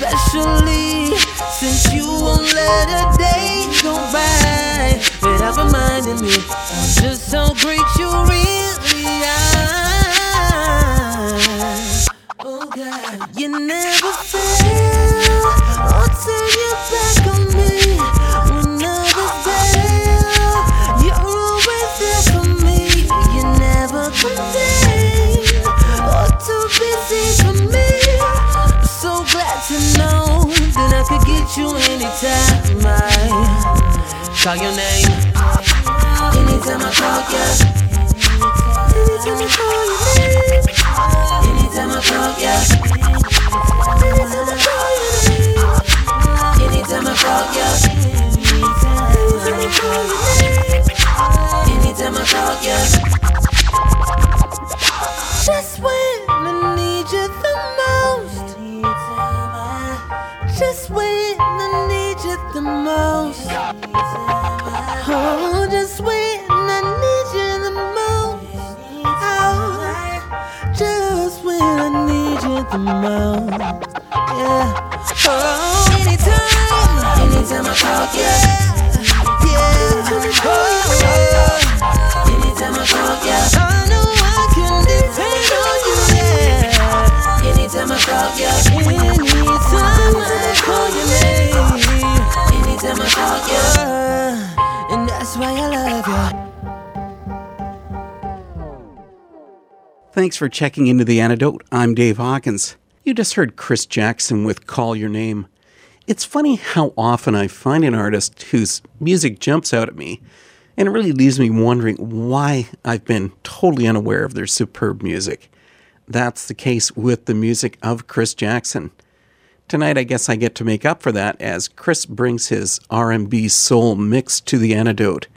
Especially since you won't let a day go by. Without reminding me. Of just how great call your name. Anytime I call you. Anytime I call your name. Anytime I call you. Anytime I call your name. Anytime I call you. Anytime I call your name. Anytime I call you. mouth. Yeah. Oh, anytime, anytime I talk, yeah. Thanks for checking into The Antidote. I'm Dave Hawkins. You just heard Chris Jackson with Call Your Name. It's funny how often I find an artist whose music jumps out at me and it really leaves me wondering why I've been totally unaware of their superb music. That's the case with the music of Chris Jackson. Tonight I guess I get to make up for that as Chris brings his R&B soul mix to The Antidote.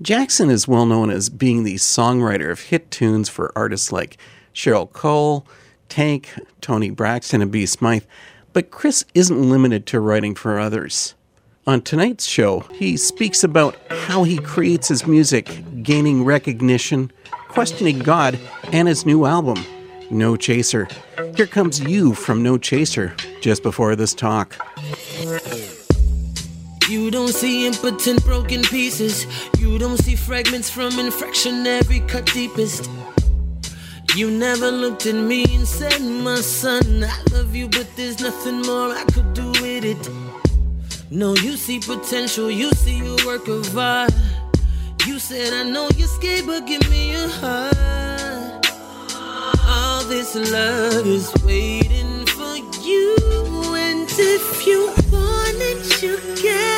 Jackson is well known as being the songwriter of hit tunes for artists like Cheryl Cole, Tank, Toni Braxton, and B. Smyth, but Chris isn't limited to writing for others. On tonight's show, he speaks about how he creates his music, gaining recognition, questioning God, and his new album, No Chaser. Here comes you from No Chaser just before this talk. You don't see impotent broken pieces. You don't see fragments from infraction every cut deepest. You never looked at me and said, My son, I love you, but there's nothing more I could do with it. No, you see potential, you see a work of art. You said, I know you're scared, but give me your heart. All this love is waiting for you, and if you want it, you get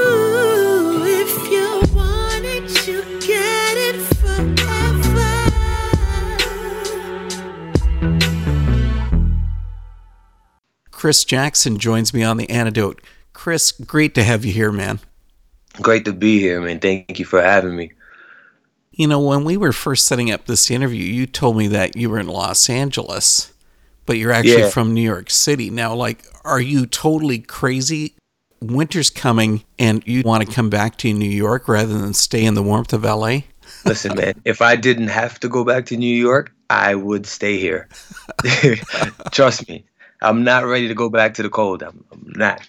Chris Jackson joins me on the antidote. Chris, great to have you here, man. Great to be here, man. Thank you for having me. You know, when we were first setting up this interview, you told me that you were in Los Angeles, but you're actually Yeah. from New York City. Now, like, are you totally crazy? Winter's coming and you want to come back to New York rather than stay in the warmth of LA? Listen, man, if I didn't have to go back to New York, I would stay here. Trust me. I'm not ready to go back to the cold. I'm, I'm not.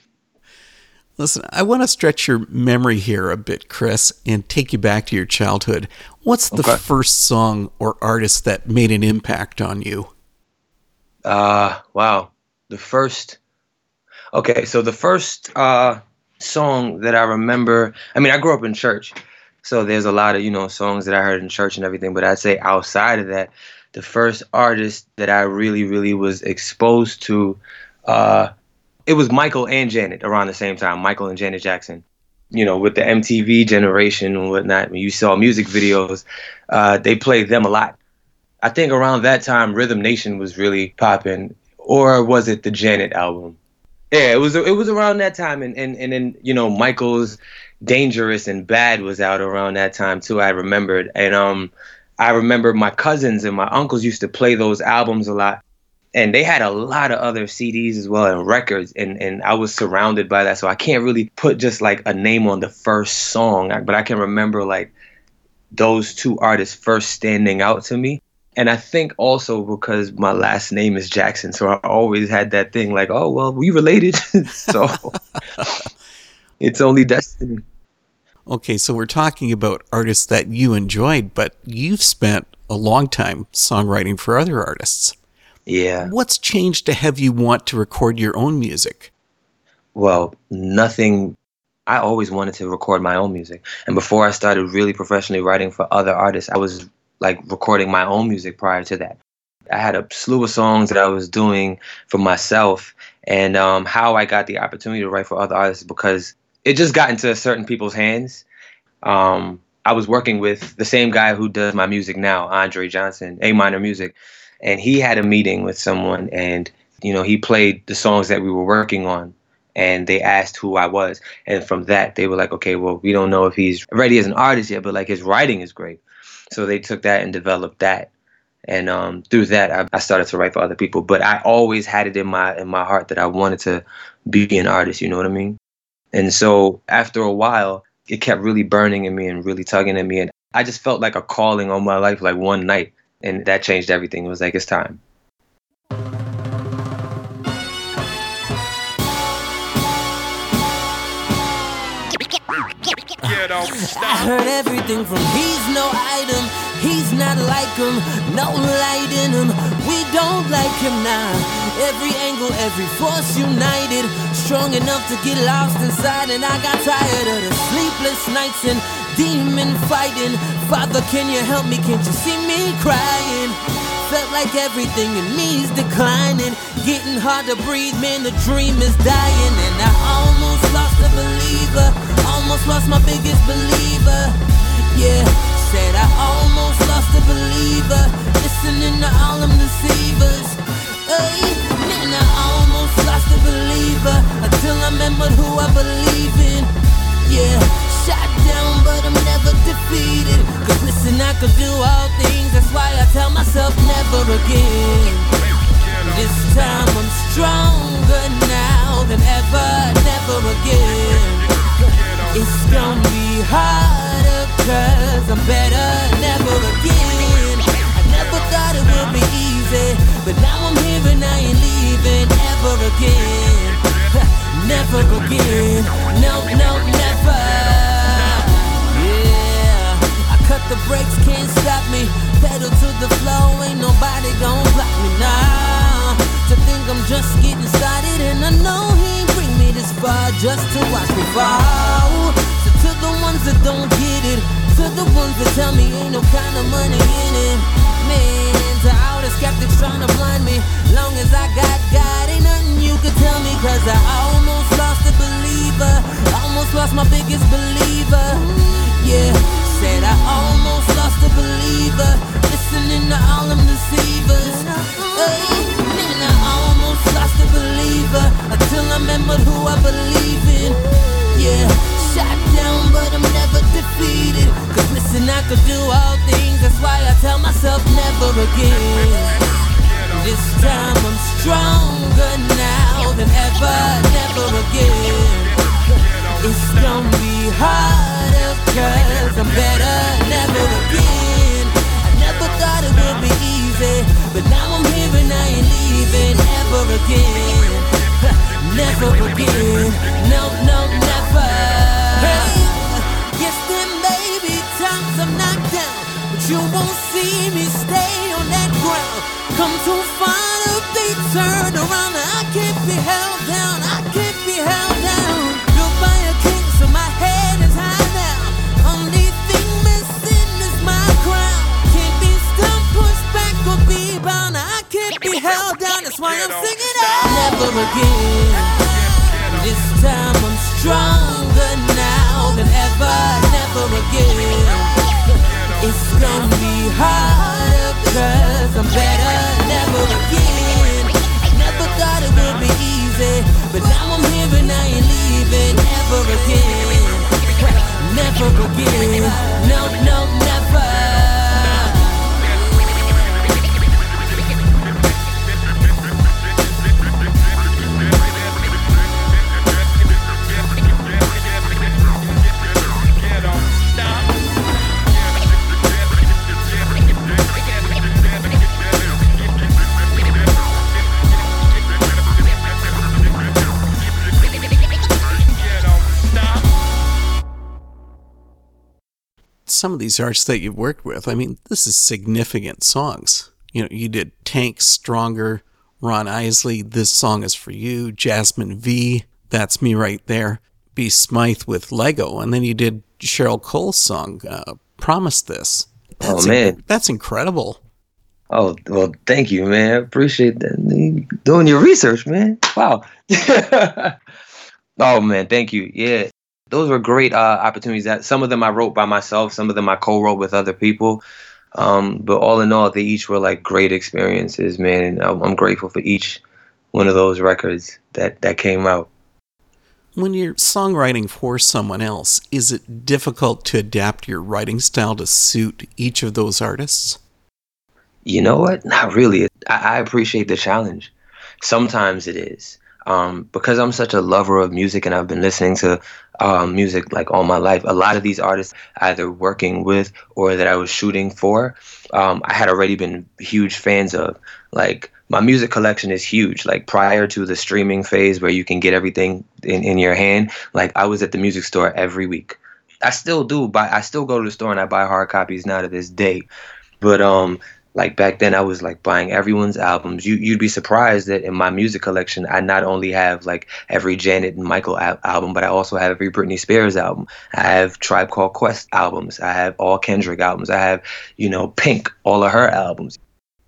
Listen, I want to stretch your memory here a bit, Chris, and take you back to your childhood. What's the Okay. first song or artist that made an impact on you? Uh wow. The first Okay, so the first uh song that I remember, I mean, I grew up in church. So there's a lot of, you know, songs that I heard in church and everything, but I'd say outside of that, the first artist that I really really was exposed to uh it was Michael and Janet around the same time, Michael and Janet Jackson. You know, with the MTV generation and whatnot, when you saw music videos, uh, they played them a lot. I think around that time, Rhythm Nation was really popping, or was it the Janet album? Yeah, it was. It was around that time, and and and then you know Michael's Dangerous and Bad was out around that time too. I remembered, and um, I remember my cousins and my uncles used to play those albums a lot, and they had a lot of other CDs as well and records, and and I was surrounded by that, so I can't really put just like a name on the first song, but I can remember like those two artists first standing out to me. And I think also because my last name is Jackson, so I always had that thing like, oh well, we related, so it's only destiny. Okay, so we're talking about artists that you enjoyed, but you've spent a long time songwriting for other artists. Yeah. What's changed to have you want to record your own music? Well, nothing. I always wanted to record my own music, and before I started really professionally writing for other artists, I was like recording my own music prior to that. I had a slew of songs that I was doing for myself, and um, how I got the opportunity to write for other artists because it just got into certain people's hands. Um, I was working with the same guy who does my music now, Andre Johnson, A Minor Music, and he had a meeting with someone, and you know he played the songs that we were working on, and they asked who I was, and from that they were like, okay, well we don't know if he's ready as an artist yet, but like his writing is great, so they took that and developed that. And um, through that I, I started to write for other people. But i always had it in my in my heart that i wanted to be an artist you know what i mean and so after a while it kept really burning in me and really tugging at me. And i just felt like a calling on my life like one night. And that changed everything. It was like it's time I heard everything from he's no item, he's not like him, no light in him. We don't like him now. Every angle, every force united, strong enough to get lost inside. And I got tired of the sleepless nights and demon fighting. Father, can you help me? Can't you see me crying? Felt like everything in me's declining. Getting hard to breathe, man, the dream is dying. And I almost lost a believer. Almost lost my biggest believer. Yeah, said I almost lost a believer. Listening to all them deceivers. Hey, man, I almost lost a believer. Until I remembered who I believe in. Yeah, shot down, but I'm never defeated. Cause listen, I could do all things. That's why I tell myself never again. Brakes, can't stop me. Pedal to the flow, ain't nobody gon' block me now. To think I'm just getting started, and I know he ain't bring me this far just to watch me fall. So to the ones that don't get it, to the ones that tell me ain't no kind of money in it, man. To all the skeptics trying to blind me, long as I got God, ain't nothing you could tell me, cause I almost lost a believer, almost lost my biggest believer. Yeah, said I almost lost a believer, listening to all them deceivers. Hey, and I almost lost a believer until I remembered who I believe in. Yeah, shot down, but I'm never defeated. Cause listen, I could do all things, that's why I tell myself never again. This time I'm stronger now than ever, never again. It's gonna be harder cause I'm better, never again. I never thought it would be easy, but now I'm here and I ain't leaving ever again. never again, no, no, never. Yes, there may be times I'm knocked down, but you won't see me stay on that ground. Come too far to be turned around. I can't be held down. I out. Never again. This time I'm stronger now than ever. Never again. It's gonna be harder cause I'm better never again. Never thought it would be easy, but now I'm here and I ain't leaving ever again. Never again. No, no, never. Some of these artists that you've worked with, I mean, this is significant songs. You know, you did Tank Stronger, Ron Isley, This Song is For You, Jasmine V, That's Me Right There, B. Smyth with Leggo, and then you did Cheryl Cole's song, uh, Promise This. Oh, That's man. that's incredible. Oh well, thank you, man. I appreciate that. Doing your research, man. Wow. oh man, thank you. Yeah, those were great uh, opportunities. That some of them I wrote by myself, some of them I co-wrote with other people. Um, but all in all, they each were like great experiences, man. And I'm, I'm grateful for each one of those records that that came out. When you're songwriting for someone else, is it difficult to adapt your writing style to suit each of those artists? You know what? Not really. I, I appreciate the challenge. Sometimes it is. Um, because I'm such a lover of music and I've been listening to um, music like all my life. A lot of these artists, either working with or that I was shooting for, um, I had already been huge fans of. Like my music collection is huge. Like prior to the streaming phase where you can get everything in, in your hand, like I was at the music store every week. I still do buy. I still go to the store and I buy hard copies now to this day. But um, like back then, I was like buying everyone's albums. You you'd be surprised that in my music collection, I not only have like every Janet and Michael al- album, but I also have every Britney Spears album. I have Tribe Called Quest albums. I have all Kendrick albums. I have you know Pink, all of her albums.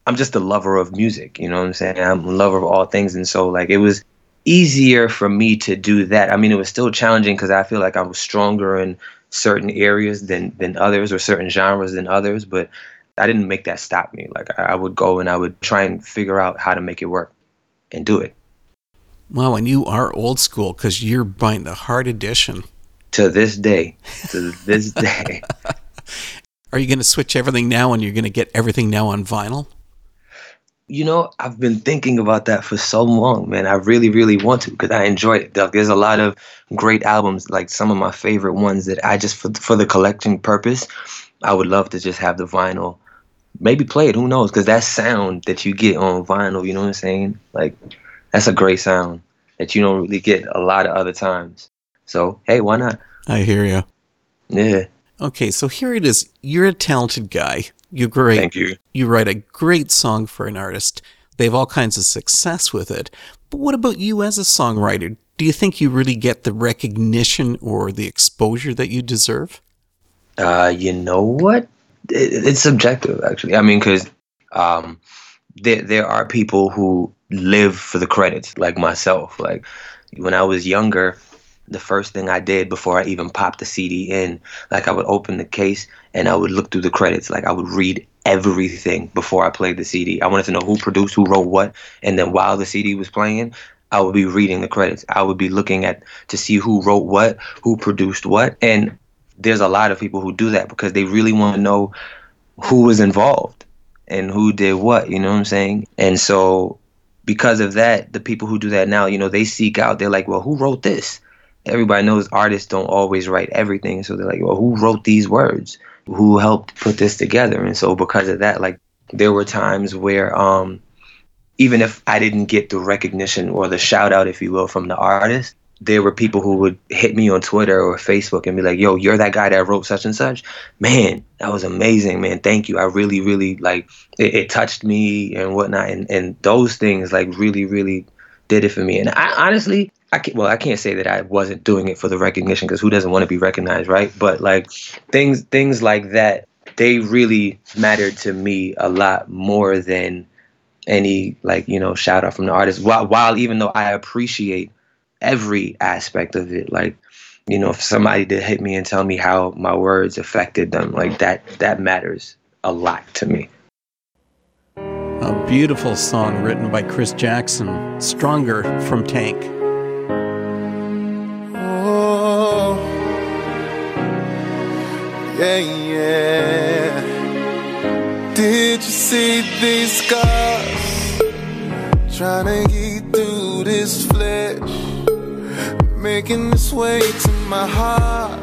I'm just a lover of music. You know what I'm saying? I'm a lover of all things, and so like it was easier for me to do that. I mean, it was still challenging because I feel like I was stronger in certain areas than than others or certain genres than others, but I didn't make that stop me. Like I would go and I would try and figure out how to make it work and do it. Wow, and you are old school because you're buying the hard edition. To this day, to this day. Are you going to switch everything now and you're going to get everything now on vinyl? You know, I've been thinking about that for so long, man. I really, really want to because I enjoy it. There's a lot of great albums, like some of my favorite ones that I just, for, for the collection purpose, I would love to just have the vinyl. Maybe play it, who knows? Because that sound that you get on vinyl, you know what I'm saying? Like, that's a great sound that you don't really get a lot of other times. So, hey, why not? I hear you. Yeah, Okay, so here it is. You're a talented guy. You're great. thank you. You write a great song for an artist. They have all kinds of success with it. But what about you as a songwriter? Do you think you really get the recognition or the exposure that you deserve? Uh, you know what? It, it's subjective, actually. I mean, because um, there there are people who live for the credits, like myself. Like when I was younger, the first thing I did before I even popped the CD in, like I would open the case and I would look through the credits. Like I would read everything before I played the CD. I wanted to know who produced, who wrote what, and then while the CD was playing, I would be reading the credits. I would be looking at to see who wrote what, who produced what, and there's a lot of people who do that because they really want to know who was involved and who did what, you know what I'm saying? And so because of that, the people who do that now, you know, they seek out, they're like, well, who wrote this? Everybody knows artists don't always write everything. So they're like, well, who wrote these words? Who helped put this together? And so because of that, like there were times where um even if I didn't get the recognition or the shout out, if you will, from the artist, there were people who would hit me on Twitter or Facebook and be like, "Yo, you're that guy that wrote such and such." Man, that was amazing, man. Thank you. I really, really like it, it touched me and whatnot, and and those things like really, really did it for me. And I honestly, I can't, well, I can't say that I wasn't doing it for the recognition because who doesn't want to be recognized, right? But like things, things like that, they really mattered to me a lot more than any like you know shout out from the artist. While, while even though I appreciate every aspect of it. Like, you know, if somebody did hit me and tell me how my words affected them, like that that matters a lot to me. A beautiful song written by Chris Jackson, Stronger from Tank. Oh, yeah, yeah. Did you see these scars? Trying to get through this flesh making its way to my heart,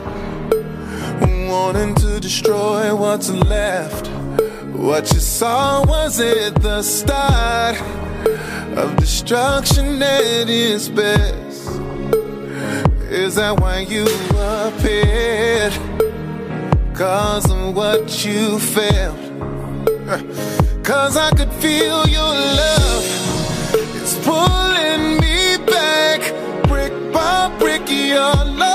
wanting to destroy what's left. What you saw was it the start of destruction at its best? Is that why you appeared? Cause of what you felt? Cause I could feel your love. It's pulling me back by brick, your love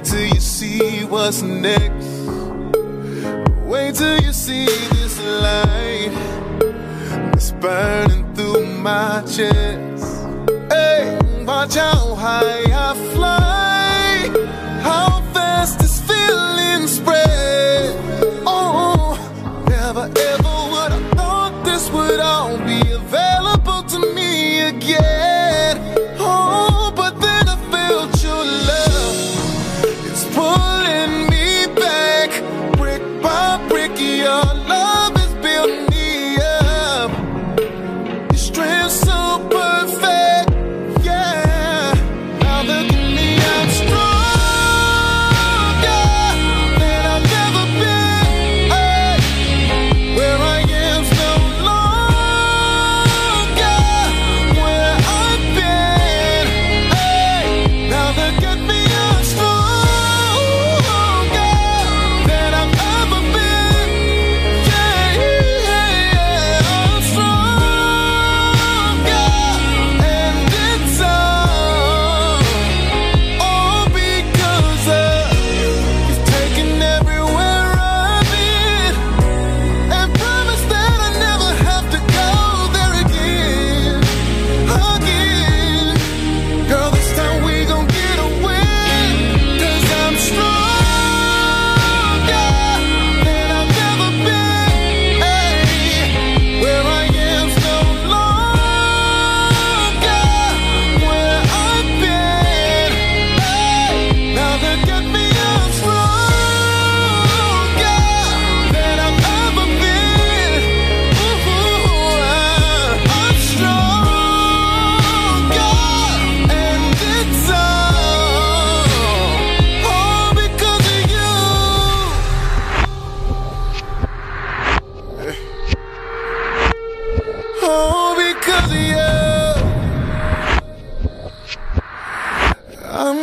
Wait till you see what's next. Wait till you see this light that's burning through my chest. Hey, watch how high I fly, how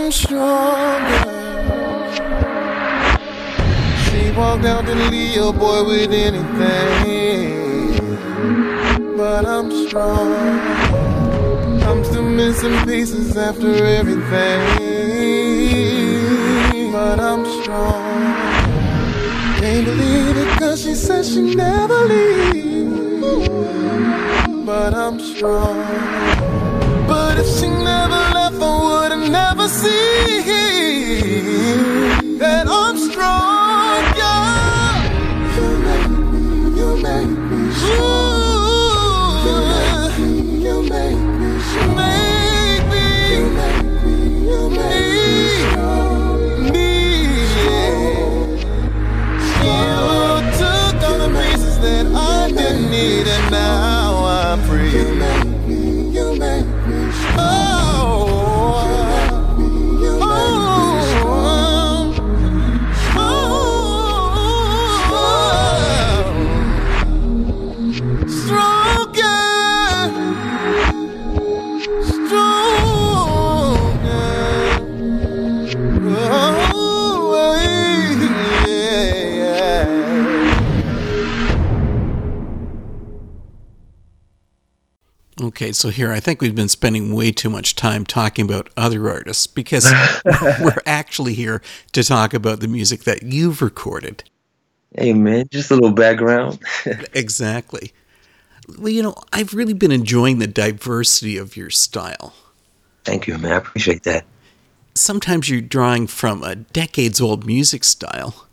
Stronger. She walked out to leave a boy with anything. But I'm strong. I'm still missing pieces after everything. But I'm strong. Can't believe it cause she said she never leaves. But I'm strong. But if she never I would've never seen that I'm strong. Okay, so here I think we've been spending way too much time talking about other artists because we're actually here to talk about the music that you've recorded. Hey man, just a little background. Exactly. Well, you know, I've really been enjoying the diversity of your style. Thank you, man. I appreciate that. Sometimes you're drawing from a decades old music style,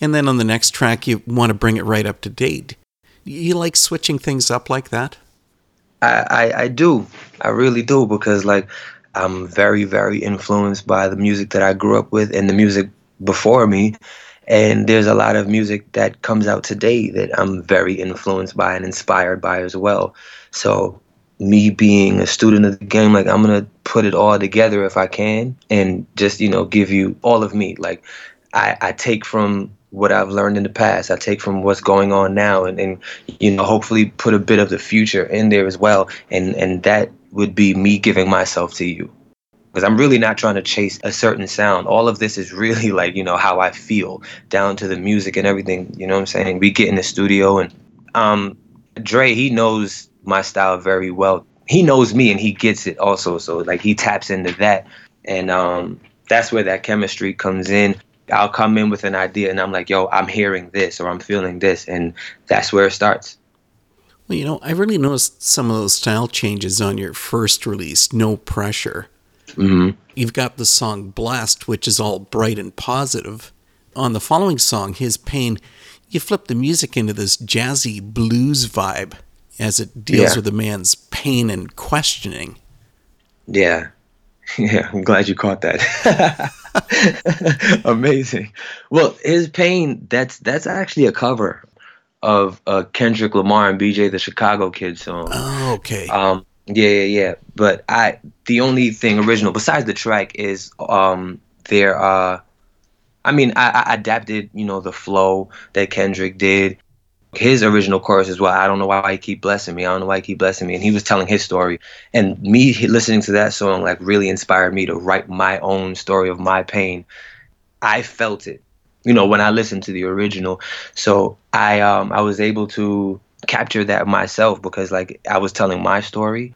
and then on the next track, you want to bring it right up to date. You like switching things up like that? I, I, I do. I really do because like I'm very, very influenced by the music that I grew up with and the music before me. And there's a lot of music that comes out today that I'm very influenced by and inspired by as well. So me being a student of the game, like I'm gonna put it all together if I can and just, you know, give you all of me. Like I, I take from what I've learned in the past. I take from what's going on now and, and you know, hopefully put a bit of the future in there as well. And and that would be me giving myself to you. Because I'm really not trying to chase a certain sound. All of this is really like, you know, how I feel, down to the music and everything. You know what I'm saying? We get in the studio and um Dre, he knows my style very well. He knows me and he gets it also. So like he taps into that. And um that's where that chemistry comes in. I'll come in with an idea and I'm like, yo, I'm hearing this or I'm feeling this. And that's where it starts. Well, you know, I really noticed some of those style changes on your first release, No Pressure. hmm You've got the song Blessed, which is all bright and positive. On the following song, His Pain, you flip the music into this jazzy blues vibe as it deals Yeah. with a man's pain and questioning. Yeah. Yeah, I'm glad you caught that. Amazing. Well, his pain, that's that's actually a cover of uh Kendrick Lamar and BJ the Chicago Kid song. Oh, okay. Um yeah, yeah, yeah. But I the only thing original besides the track is um there uh I mean I, I adapted, you know, the flow that Kendrick did. His original chorus as well. I don't know why he keep blessing me. I don't know why he keep blessing me. And he was telling his story. And me listening to that song like really inspired me to write my own story of my pain. I felt it, you know, when I listened to the original. So I um I was able to capture that myself because like I was telling my story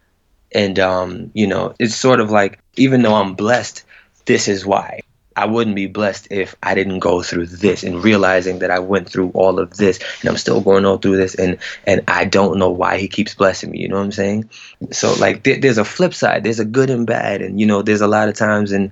and um you know it's sort of like even though I'm blessed this is why I wouldn't be blessed if I didn't go through this and realizing that I went through all of this and I'm still going all through this and and I don't know why he keeps blessing me you know what I'm saying? So like there, there's a flip side there's a good and bad and you know there's a lot of times and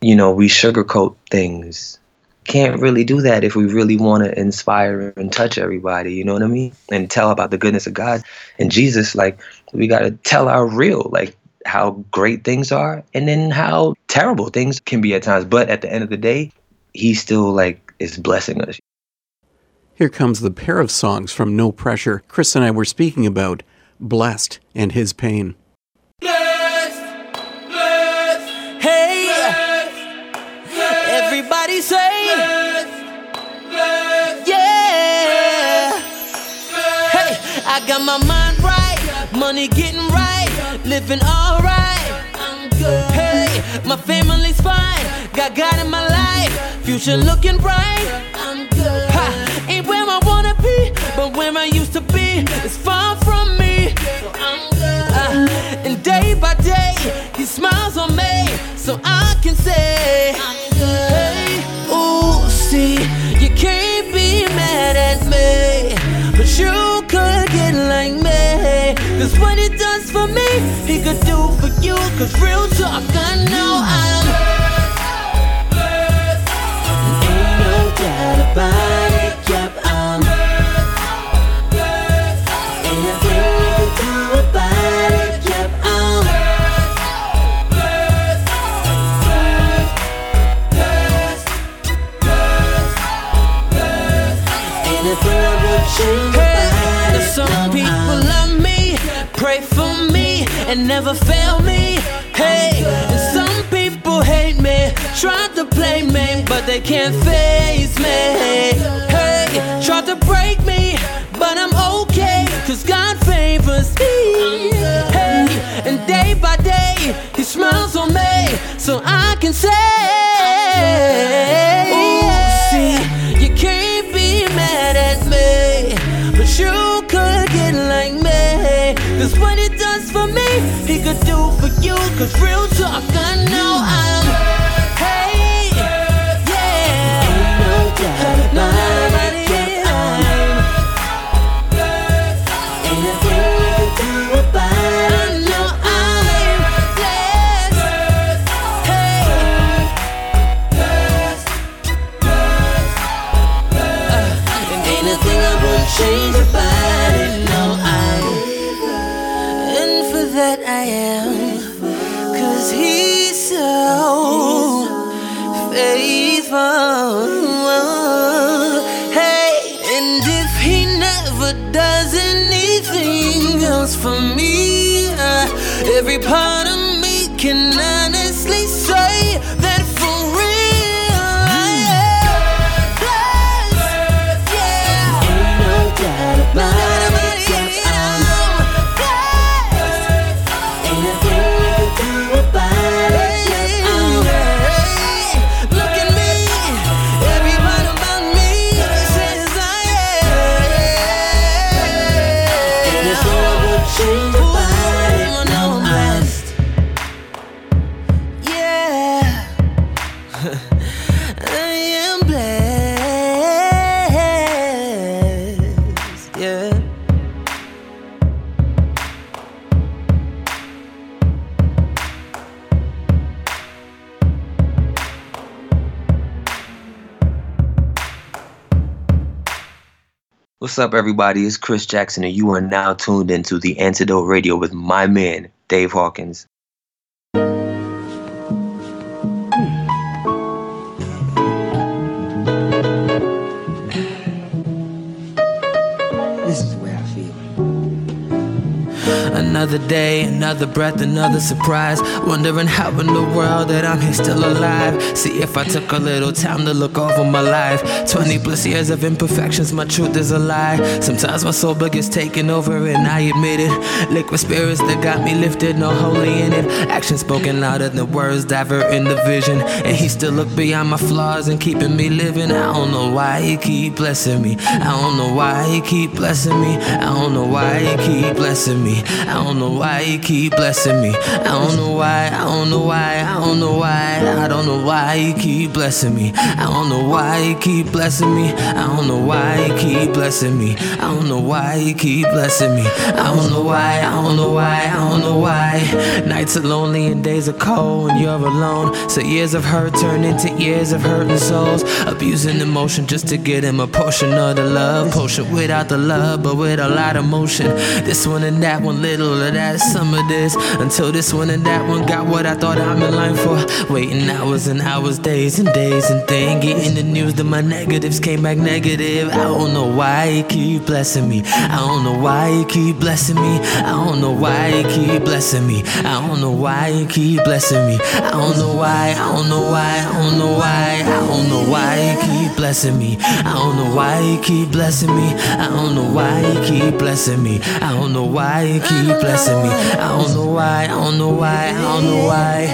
you know we sugarcoat things. Can't really do that if we really want to inspire and touch everybody you know what i mean? And tell about the goodness of god. And jesus like we got to tell our real like how great things are and then how terrible things can be at times but at the end of the day he still like is blessing us Here comes the pair of songs from No Pressure Chris and I were speaking about Blessed and His Pain. Blessed, blessed, Hey, everybody say, yeah. Hey, I got my mind right, money getting right, living alright. I'm good. Hey, my family's fine, got God in my life, future looking bright. I'm good. Ha, ain't where I wanna be, But where I used to be is far from me. So I'm good. Uh, and day by day, he smiles on me. So I can say, I'm do for you. Cause real talk, I know I'm. Never fail me. Hey, and some people hate me, try to play me, but they can't face Cause real What's up, everybody? It's Chris Jackson, and you are now tuned into the Antidote Radio with my man, Dave Hawkins. Another day, another breath, another surprise. Wondering how in the world that I'm here still alive. See if I took a little time to look over my life. 20 plus years of imperfections, my truth is a lie. Sometimes my soul gets taken over, and I admit it. Liquid spirits that got me lifted, no holy in it. Action spoken louder than words, diverting the vision. And he still look beyond my flaws and keeping me living. I don't know why he keep blessing me. I don't know why he keep blessing me. I don't know why he keep blessing me. I don't know why he keep blessing me. I don't know why. I don't know why. I don't know why. I don't know why he keep blessing me. I don't know why he keep blessing me. I don't know why he keep blessing me. I don't know why he keep blessing me. I don't know why. I don't know why. I don't know why. Nights are lonely and days are cold when you're alone. So years of hurt turn into years of hurting souls. Abusing emotion just to get him a portion of the love. Potion without the love, but with a lot of motion. This one and that one, little of that, some of this. Until this one and that one got what I thought I'm in line for. Waiting hours and hours, days and days and then getting the news that my negatives came back negative. I don't know why he keep blessing me. I don't know why he keep blessing me. I don't know why he keep blessing me. I don't know why he keep blessing me. I don't know why. I don't know why. I don't know why. I don't know why he keep blessing me. I don't know why he keep blessing me. I don't know why he keep blessing me. I don't know why you keep blessing me. I don't know why, I don't know why, I don't know why.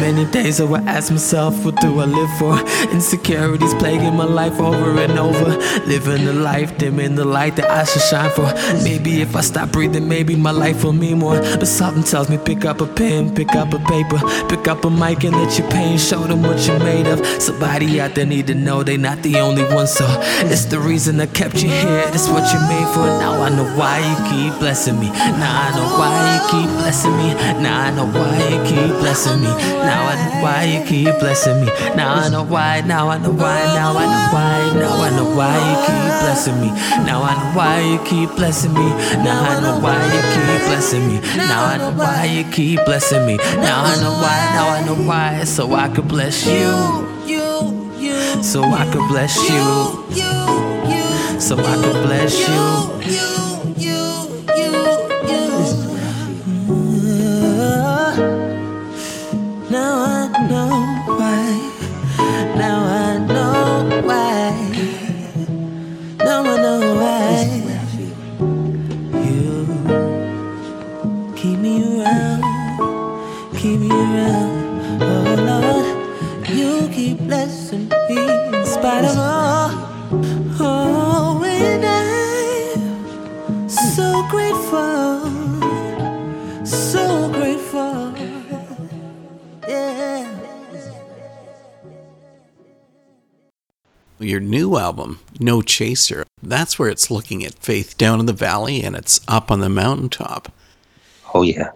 Many days I would ask myself, what do I live for? Insecurities plaguing my life over and over. Living the life, dimming the light that I should shine for. Maybe if I stop breathing, maybe my life will mean more. But something tells me pick up a pen, pick up a paper, pick up a mic and let your pain show them what you're made of. Somebody out there need to know they not the only one, so it's the reason I kept you here. That's what you're made for. Now I know why you keep blessing me. Now I know why you keep blessing me. Now I know why you keep blessing me. Now I know why you keep blessing me. Now I know why. Now I know why. Now I know why. Now I know why you keep blessing me. Now I know why you keep blessing me. Now I know why you keep blessing me. Now I know why you keep blessing me. Now I know why. Now I know why. So I could bless you. So I could bless you. So I could bless you. Now I know in spite of all. Oh, and I'm so grateful, so grateful. Yeah. Your new album, No Chaser, that's where it's looking at faith down in the valley and it's up on the mountaintop. Oh yeah.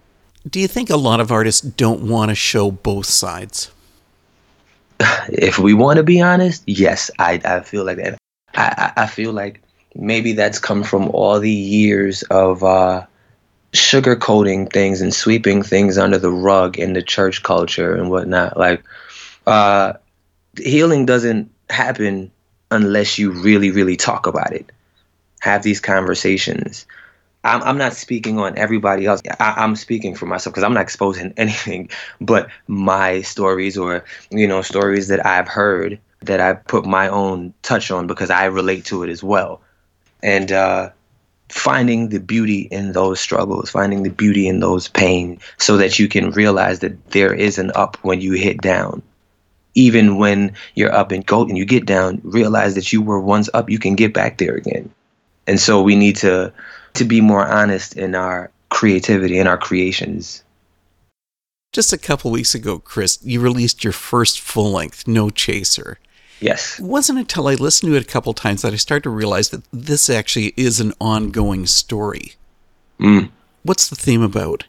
Do you think a lot of artists don't want to show both sides? If we want to be honest, yes, I, I feel like that. I, I feel like maybe that's come from all the years of uh, sugarcoating things and sweeping things under the rug in the church culture and whatnot. Like, uh, healing doesn't happen unless you really, really talk about it. Have these conversations. I'm, I'm not speaking on everybody else. I, I'm speaking for myself because I'm not exposing anything but my stories or, you know, stories that I've heard that I put my own touch on because I relate to it as well. And uh, finding the beauty in those struggles, finding the beauty in those pain so that you can realize that there is an up when you hit down. Even when you're up and go and you get down, realize that you were once up, you can get back there again. And so we need to to be more honest in our creativity and our creations. Just a couple weeks ago, Chris, you released your first full length, No Chaser. Yes. It wasn't until I listened to it a couple times that I started to realize that this actually is an ongoing story. Mm. What's the theme about?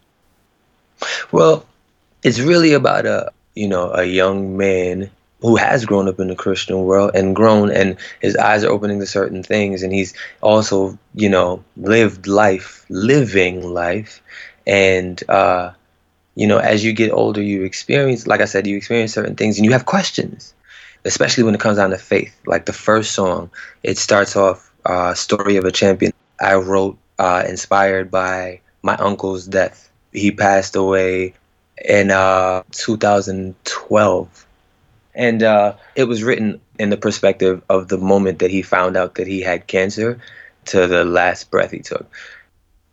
Well, it's really about a you know a young man who has grown up in the Christian world and grown and his eyes are opening to certain things and he's also you know lived life living life. And uh you know as you get older you experience like I said you experience certain things and you have questions especially when it comes down to faith. Like the first song it starts off uh story of a champion. I wrote uh inspired by my uncle's death. He passed away in uh 2012 and uh, it was written in the perspective of the moment that he found out that he had cancer to the last breath he took.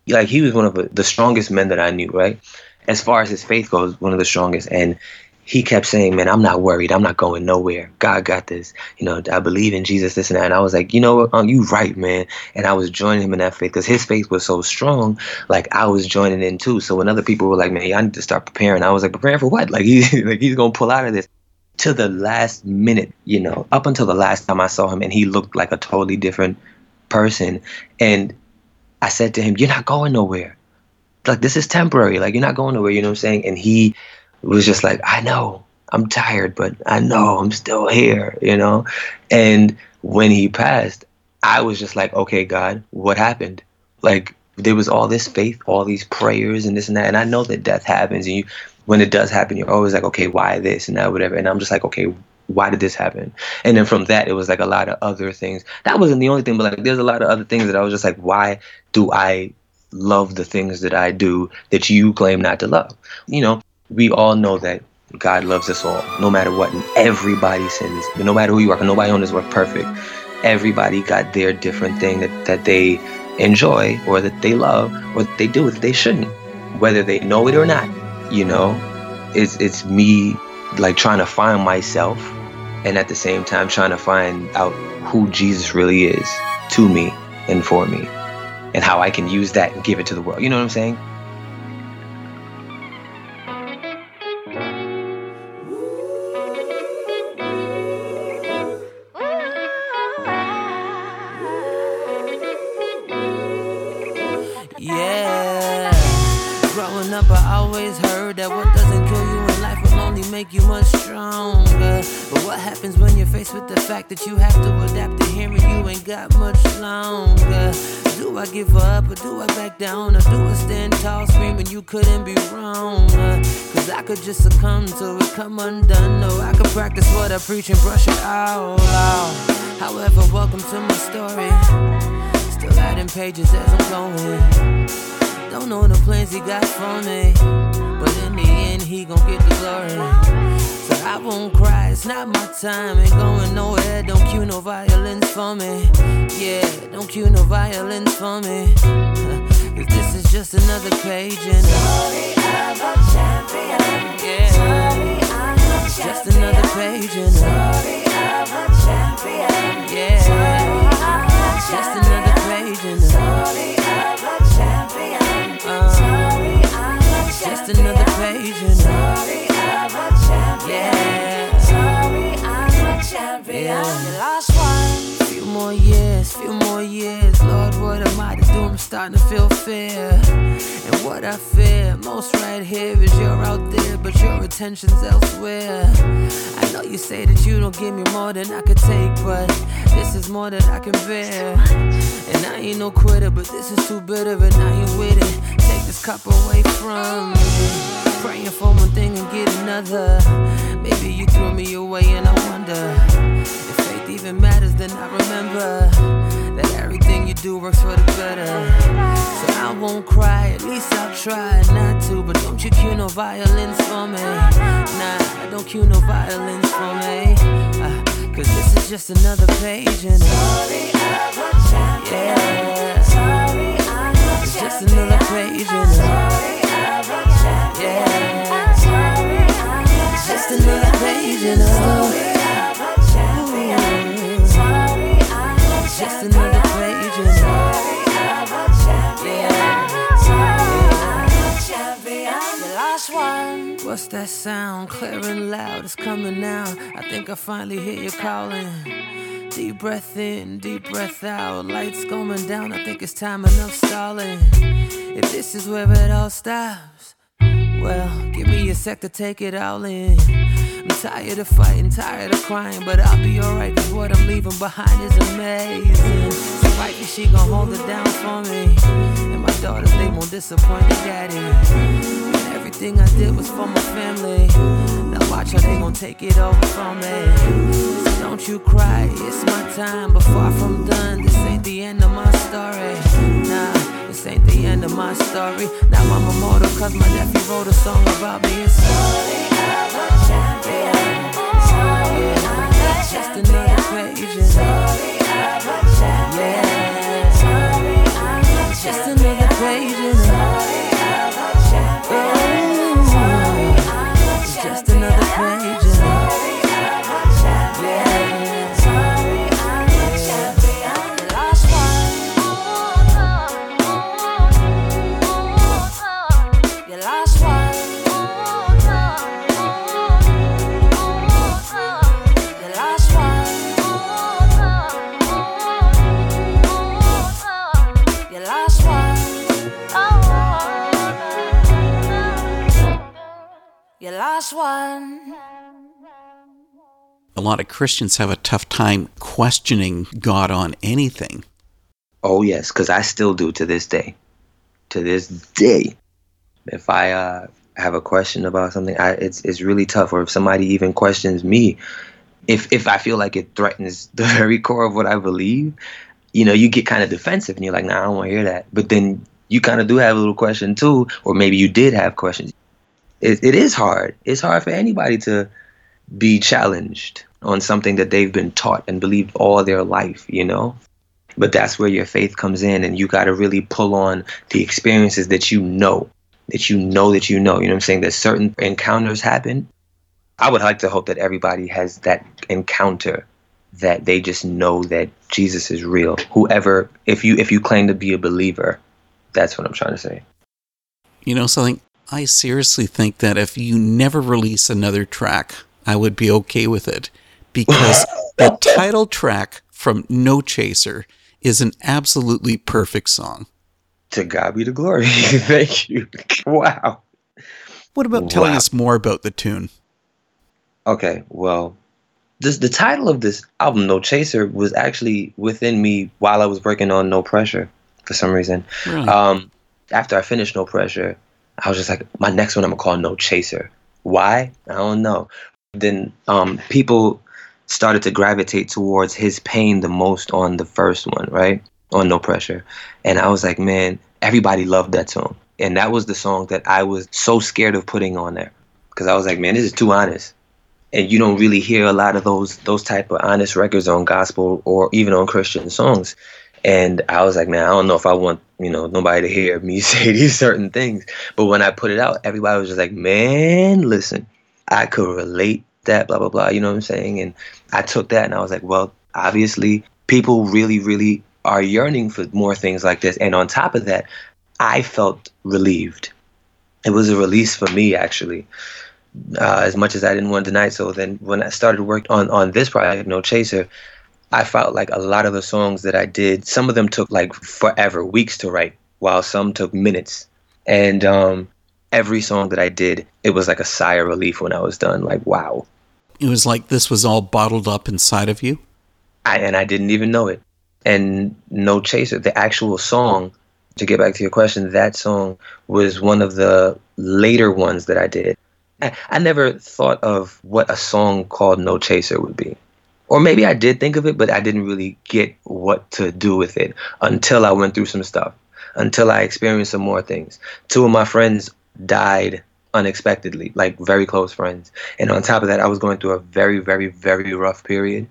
Like he was one of the- strongest men that I knew, right? As far as his faith goes, one of the strongest. And he kept saying, "Man, I'm not worried. I'm not going nowhere. God got this. You know, I believe in Jesus, this and that." And I was like, "You know what? Um, you right, man." And I was joining him in that faith because his faith was so strong. Like I was joining in too. So when other people were like, "Man, I need to start preparing," I was like, "Preparing for what? Like he, like he's gonna pull out of this." To the last minute, you know, up until the last time I saw him, and he looked like a totally different person. And I said to him, You're not going nowhere. Like, this is temporary. Like, you're not going nowhere. You know what I'm saying? And he was just like, I know. I'm tired, but I know I'm still here, you know? And when he passed, I was just like, Okay, God, what happened? Like, there was all this faith, all these prayers, and this and that. And I know that death happens, and you when it does happen, you're always like, okay, why this and that, whatever. And I'm just like, okay, why did this happen? And then from that, it was like a lot of other things. That wasn't the only thing, but like there's a lot of other things that I was just like, why do I love the things that I do that you claim not to love? You know, we all know that God loves us all, no matter what. And everybody sins, no matter who you are, nobody on this earth perfect. Everybody got their different thing that, that they enjoy or that they love or that they do that they shouldn't, whether they know it or not. You know, it's it's me like trying to find myself and at the same time trying to find out who Jesus really is to me and for me and how I can use that and give it to the world. You know what I'm saying? Couldn't be wrong? Uh, Cause I could just succumb to it, come undone. No, I could practice what I preach and brush it out loud. However, welcome to my story. Still adding pages as I'm going. Don't know the plans he got for me, but in the end he gon' get the glory. So I won't cry, it's not my time. Ain't going nowhere. Don't cue no violence for me. Yeah, don't cue no violence for me. Just another page in the story of a champion. Yeah, just another page in the story of a champion. Yeah, just another page in the story of a champion. Uh, just another page in the yeah. Few more years, few more years. Lord, what am I to do? I'm starting to feel fear. And what I fear most right here is you're out there, but your attention's elsewhere. I know you say that you don't give me more than I could take, but this is more than I can bear. And I ain't no quitter, but this is too bitter, and I ain't with it. Take this cup away from me. Praying for one thing and get another. Maybe you threw me away, and I wonder faith even matters. Then I remember that everything you do works for the better. So I won't cry, at least I'll try not to. But don't you cue no violence for me. Nah, don't cue no violence for me. Uh, Cause this is just another page in story of a champion. Yeah. It's just another page in story of a champion. Yeah. It's just another page in the What's that sound? Clear and loud, it's coming now. I think I finally hear you calling. Deep breath in, deep breath out. Lights going down, I think it's time enough stalling. If this is where it all stops, well, give me a sec to take it all in. I'm tired of fighting, tired of crying, but I'll be alright, cause what I'm leaving behind is amazing. So wifey, she gon' hold it down for me. Daughters, they won't disappoint their daddy. Everything I did was for my family. Now watch how they gon' take it over from me. So don't you cry, it's my time, but far from done. This ain't the end of my story. Nah, this ain't the end of my story. Now I'm immortal, cause my nephew wrote a song about me. It's story of a champion. Yeah, just another page story of a champion. Yeah, just another page lot of Christians have a tough time questioning God on anything. Oh yes, because I still do to this day. To this day, if I uh, have a question about something, I, it's it's really tough. Or if somebody even questions me, if if I feel like it threatens the very core of what I believe, you know, you get kind of defensive and you're like, nah, I don't want to hear that. But then you kind of do have a little question too, or maybe you did have questions. It, it is hard. It's hard for anybody to be challenged on something that they've been taught and believed all their life, you know? But that's where your faith comes in, and you got to really pull on the experiences that you know, that you know that you know. You know what I'm saying? That certain encounters happen. I would like to hope that everybody has that encounter that they just know that Jesus is real. Whoever, if you if you claim to be a believer, that's what I'm trying to say. You know something? I seriously think that if you never release another track, I would be okay with it because the title track from No Chaser is an absolutely perfect song. To God be the glory. Thank you. Wow. What about telling Wow. us more about the tune? Okay, well, this the title of this album, No Chaser, was actually within me while I was working on No Pressure for some reason. Really? Um, after I finished No Pressure, I was just like, my next one I'm gonna call No Chaser. Why? I don't know. Then um, people started to gravitate towards his pain the most on the first one, right? On No Pressure. And I was like, man, everybody loved that song. And that was the song that I was so scared of putting on there. Because I was like, man, this is too honest. And you don't really hear a lot of those those type of honest records on gospel or even on Christian songs. And I was like, man, I don't know if I want, you know, nobody to hear me say these certain things. But when I put it out, everybody was just like, man, listen, I could relate that, blah, blah, blah. You know what I'm saying? And I took that and I was like, well, obviously, people really, really are yearning for more things like this. And on top of that, I felt relieved. It was a release for me, actually, uh, as much as I didn't want to deny it. So then when I started work on, on this project, No Chaser, I felt like a lot of the songs that I did, some of them took like forever, weeks to write, while some took minutes. And um, every song that I did, it was like a sigh of relief when I was done. Like, wow. It was like this was all bottled up inside of you. I, and I didn't even know it. And No Chaser, the actual song, to get back to your question, that song was one of the later ones that I did. I, I never thought of what a song called No Chaser would be. Or maybe I did think of it, but I didn't really get what to do with it until I went through some stuff, until I experienced some more things. Two of my friends died unexpectedly, like very close friends. And on top of that, I was going through a very, very, very rough period.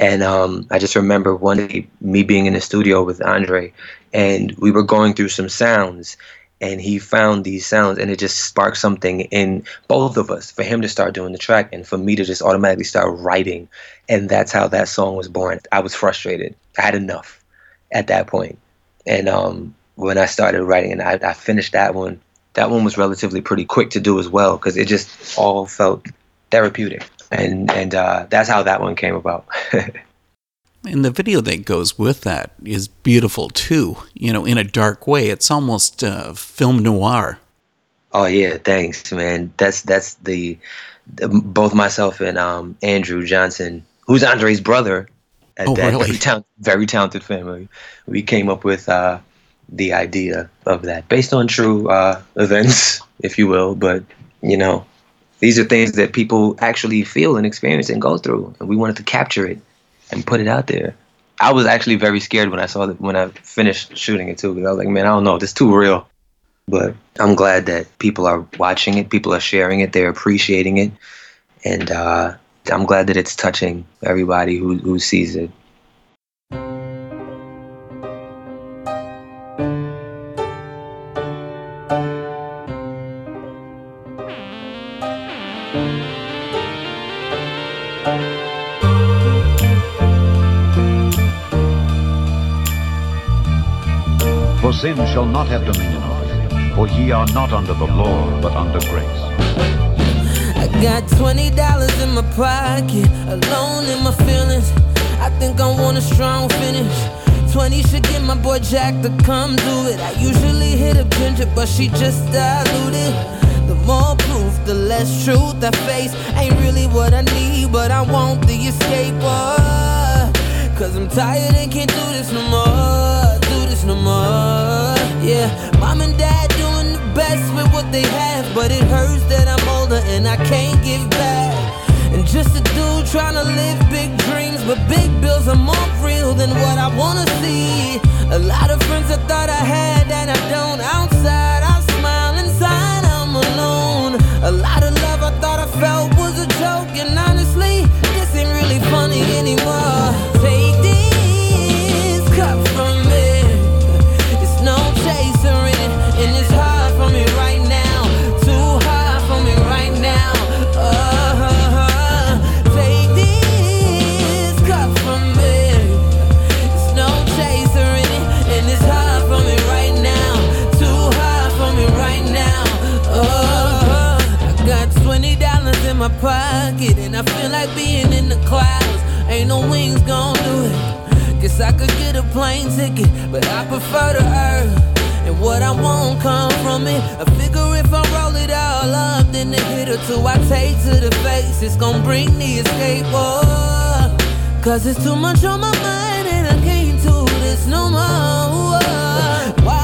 And um, I just remember one day me being in the studio with Andre, and we were going through some sounds, and he found these sounds, and it just sparked something in both of us for him to start doing the track, and for me to just automatically start writing, and that's how that song was born. I was frustrated. I had enough at that point. and um, when I started writing, and I, I finished that one. That one was relatively pretty quick to do as well because it just all felt therapeutic and and uh, that's how that one came about. And the video that goes with that is beautiful too. You know, in a dark way. It's almost uh, film noir. oh yeah, thanks, man. That's that's the, the both myself and um, Andrew Johnson, who's Andre's brother, at Oh, that really? very, very talented family. We came up with uh, the idea of that based on true uh, events, if you will. But you know, these are things that people actually feel and experience and go through, and we wanted to capture it and put it out there. I was actually very scared when I saw that when I finished shooting it too, because I was like, man, I don't know, this is too real. But I'm glad that people are watching it, people are sharing it, they're appreciating it, and uh, I'm glad that it's touching everybody who who sees it. Shall not have dominion over you, for ye are not under the law, but under grace. I got twenty dollars in my pocket, alone in my feelings. I think I want a strong finish. Twenty should get my boy Jack to come do it. I usually hit a ginger, but she just diluted. The more proof, the less truth I face. Ain't really what I need, but I want the escape. Oh, tired and can't do this no more. Do this no more. Yeah, mom and dad doing the best with what they have, but it hurts that I'm older and I can't give back. And just a dude trying to live big dreams, but big bills are more real than what I wanna see. A lot of friends I thought I had that I don't. Outside, I smile, inside, I'm alone. A lot of love I thought I felt was a joke, and honestly, this ain't really funny anymore. Ain't no wings gon' do it. Guess I could get a plane ticket, but I prefer the earth. And what I want come from it. I figure if I roll it all up, then the hit or two I take to the face, it's gonna bring the escape. Oh, cause it's too much on my mind, and I can't do this no more. Oh,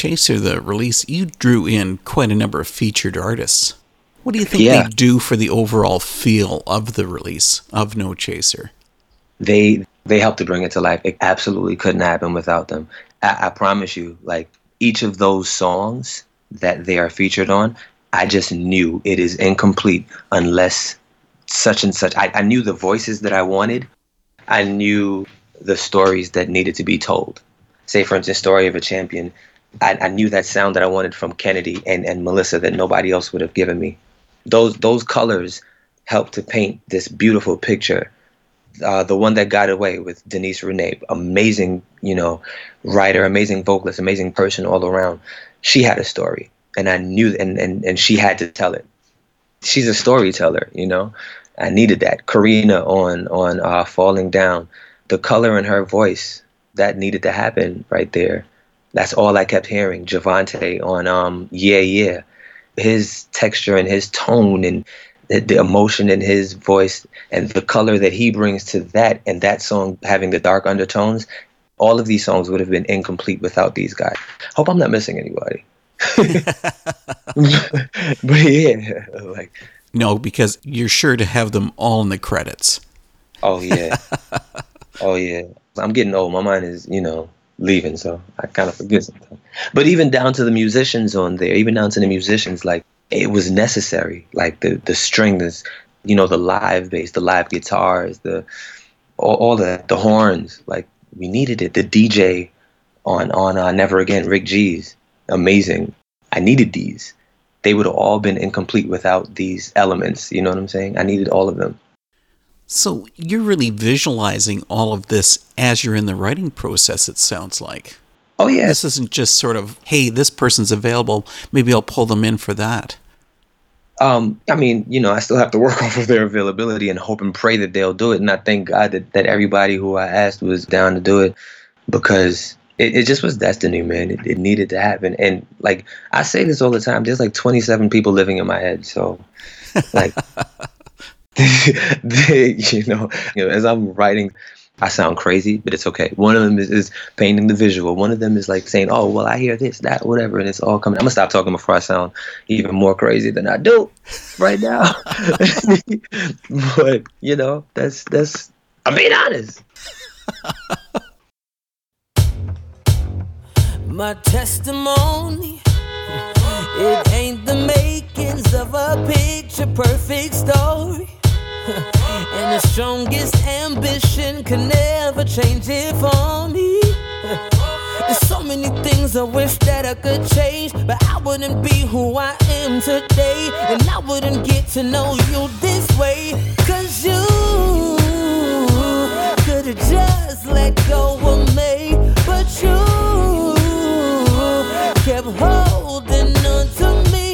Chaser, the release, you drew in quite a number of featured artists. What do you think Yeah. they do for the overall feel of the release of No Chaser? they they helped to bring it to life. It absolutely couldn't happen without them. I, I promise you, like each of those songs that they are featured on, I just knew it is incomplete unless such and such. I, I knew the voices that I wanted. I knew the stories that needed to be told. Say, for instance, "Story of a Champion." I, I knew that sound that I wanted from Kennedy and, and Melissa that nobody else would have given me. Those those colors helped to paint this beautiful picture uh, the one that got away with Denise Renee, amazing, you know, writer, amazing vocalist, amazing person all around. She had a story, and I knew, and and and she had to tell it. She's a storyteller, you know. I needed that. Karina on on uh, Falling Down, the color in her voice that needed to happen right there. That's all I kept hearing. Javante on um Yeah Yeah, his texture and his tone and the, the emotion in his voice and the color that he brings to that and that song having the dark undertones all of these songs would have been incomplete without these guys. Hope i'm not missing anybody. But yeah like No, because you're sure to have them all in the credits. oh yeah. Oh yeah. I'm getting old. My mind is you know leaving so i kind of forget sometimes. But even down to the musicians on there even down to the musicians like it was necessary. Like the the strings you know the live bass the live guitars the all, all the the horns. Like we needed it. The dj on on uh, never again rick g's amazing. I needed these. They would have all been incomplete without these elements you know what i'm saying? I needed all of them So you're really visualizing all of this as you're in the writing process, it sounds like. oh yeah This isn't just sort of, hey, this person's available. Maybe I'll pull them in for that. Um, I mean, you know, I still have to work off of their availability and hope and pray that they'll do it. And I thank God that, that everybody who I asked was down to do it because it, it just was destiny, man. It, it needed to happen. And like I say this all the time, there's like 27 people living in my head. So, like, they, you know, as I'm writing I sound crazy, but it's okay. One of them is, is painting the visual. One of them is like saying, "Oh, well, I hear this, that, whatever," and it's all coming. I'm gonna stop talking before I sound even more crazy than I do right now. but you know, that's that's. I'm being honest. My testimony, it ain't the makings of a picture perfect story. And the strongest ambition can never change it for me. There's so many things I wish that I could change, but I wouldn't be who I am today. And I wouldn't get to know you this way. Cause you could've just let go of me, but you kept holding on to me.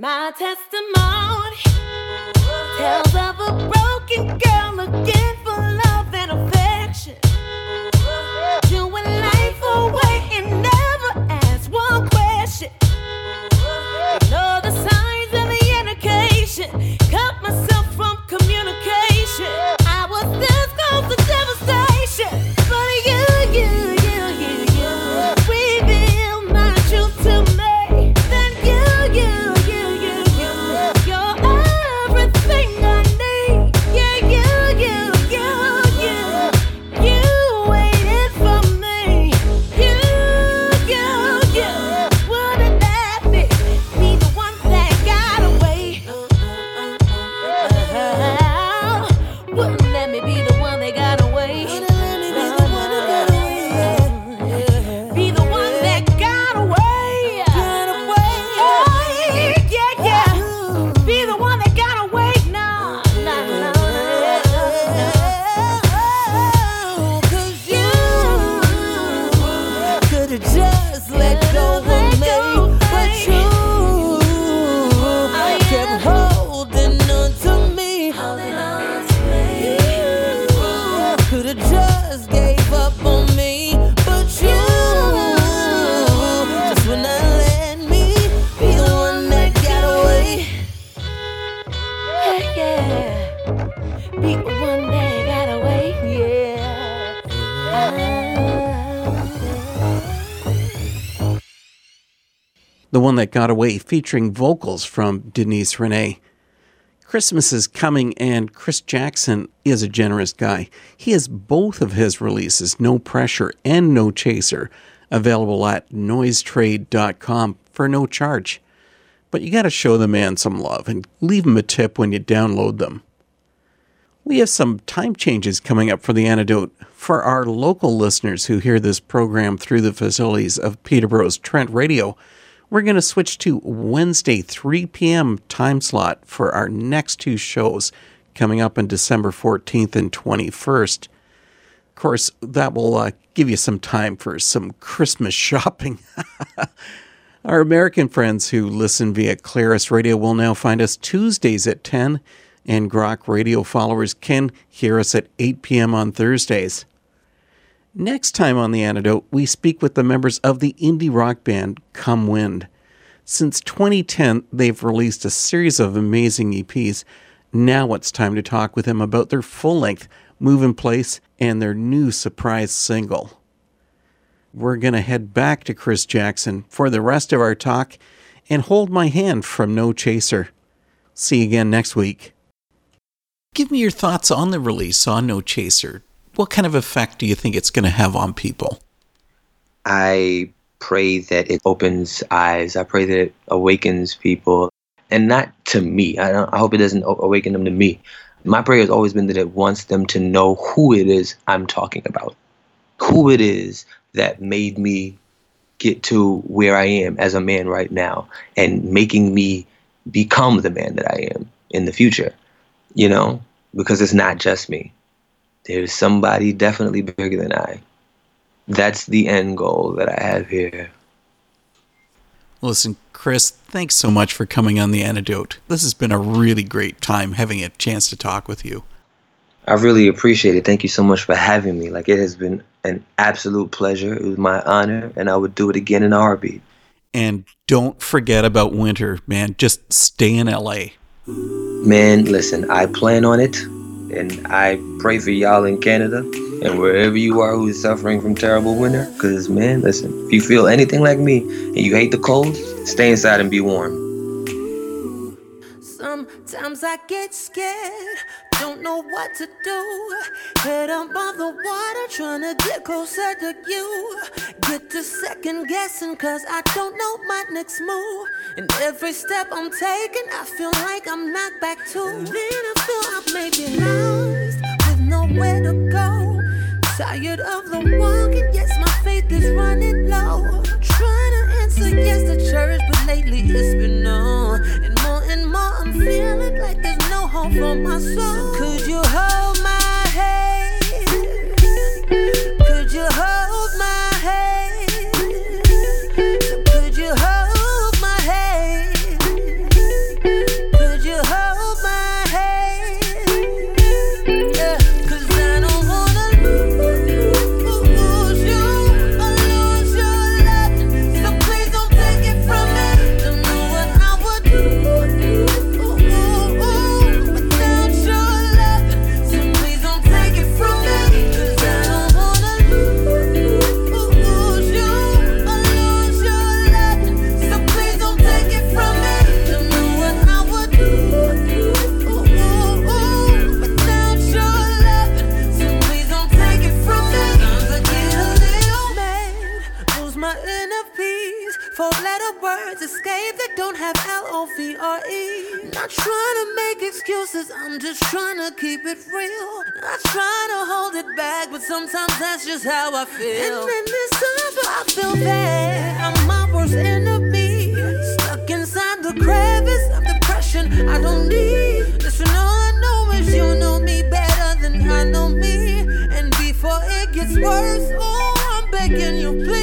My testimony. Tells of a broken girl looking that got away, featuring vocals from Denise Renee. Christmas is coming, and Chris Jackson is a generous guy. He has both of his releases, No Pressure and No Chaser, available at noisetrade.com for no charge. But you got to show the man some love and leave him a tip when you download them. We have some time changes coming up for the antidote. For our local listeners who hear this program through the facilities of Peterborough's Trent Radio, we're going to switch to Wednesday, 3 p.m. time slot for our next two shows coming up on December 14th and 21st. Of course, that will uh, give you some time for some Christmas shopping. Our American friends who listen via Claris Radio will now find us Tuesdays at 10, and Grok Radio followers can hear us at 8 p.m. on Thursdays. Next time on The Antidote, we speak with the members of the indie rock band Come Wind. Since 2010, they've released a series of amazing EPs. Now it's time to talk with them about their full length Move in Place and their new surprise single. We're going to head back to Chris Jackson for the rest of our talk and hold my hand from No Chaser. See you again next week. Give me your thoughts on the release on No Chaser. What kind of effect do you think it's going to have on people? I pray that it opens eyes. I pray that it awakens people, and not to me. I, I hope it doesn't awaken them to me. My prayer has always been that it wants them to know who it is I'm talking about, who it is that made me get to where I am as a man right now, and making me become the man that I am in the future. You know, because it's not just me. There's somebody definitely bigger than I. That's the end goal that I have here. Listen, Chris, thanks so much for coming on The Antidote. This has been a really great time having a chance to talk with you. I really appreciate it. Thank you so much for having me. Like it has been an absolute pleasure. It was my honor, and I would do it again in a heartbeat. And don't forget about winter, man. Just stay in LA. Man, listen, I plan on it, and I pray for y'all in Canada and wherever you are who's suffering from terrible winter. Because, man, listen, if you feel anything like me and you hate the cold, stay inside and be warm. Sometimes I get scared, don't know what to do. Head above the water, trying to get closer to you. Get to second guessing, cause I don't know my next move. And every step I'm taking, I feel like I'm knocked back too. And then I feel I may be lost with nowhere to go. Tired of the walking, yes, my faith is running low. Trying to answer yes to church, but lately it's been no. Feeling like there's no hope for my soul. Could you hold my sorry. Not trying to make excuses, I'm just trying to keep it real. Not trying to hold it back, but sometimes that's just how I feel. And then this summer, I feel bad. I'm my worst enemy. Stuck inside the crevice of depression I don't need. Listen, all I know is you know me better than I know me. And before it gets worse, oh, I'm begging you, please.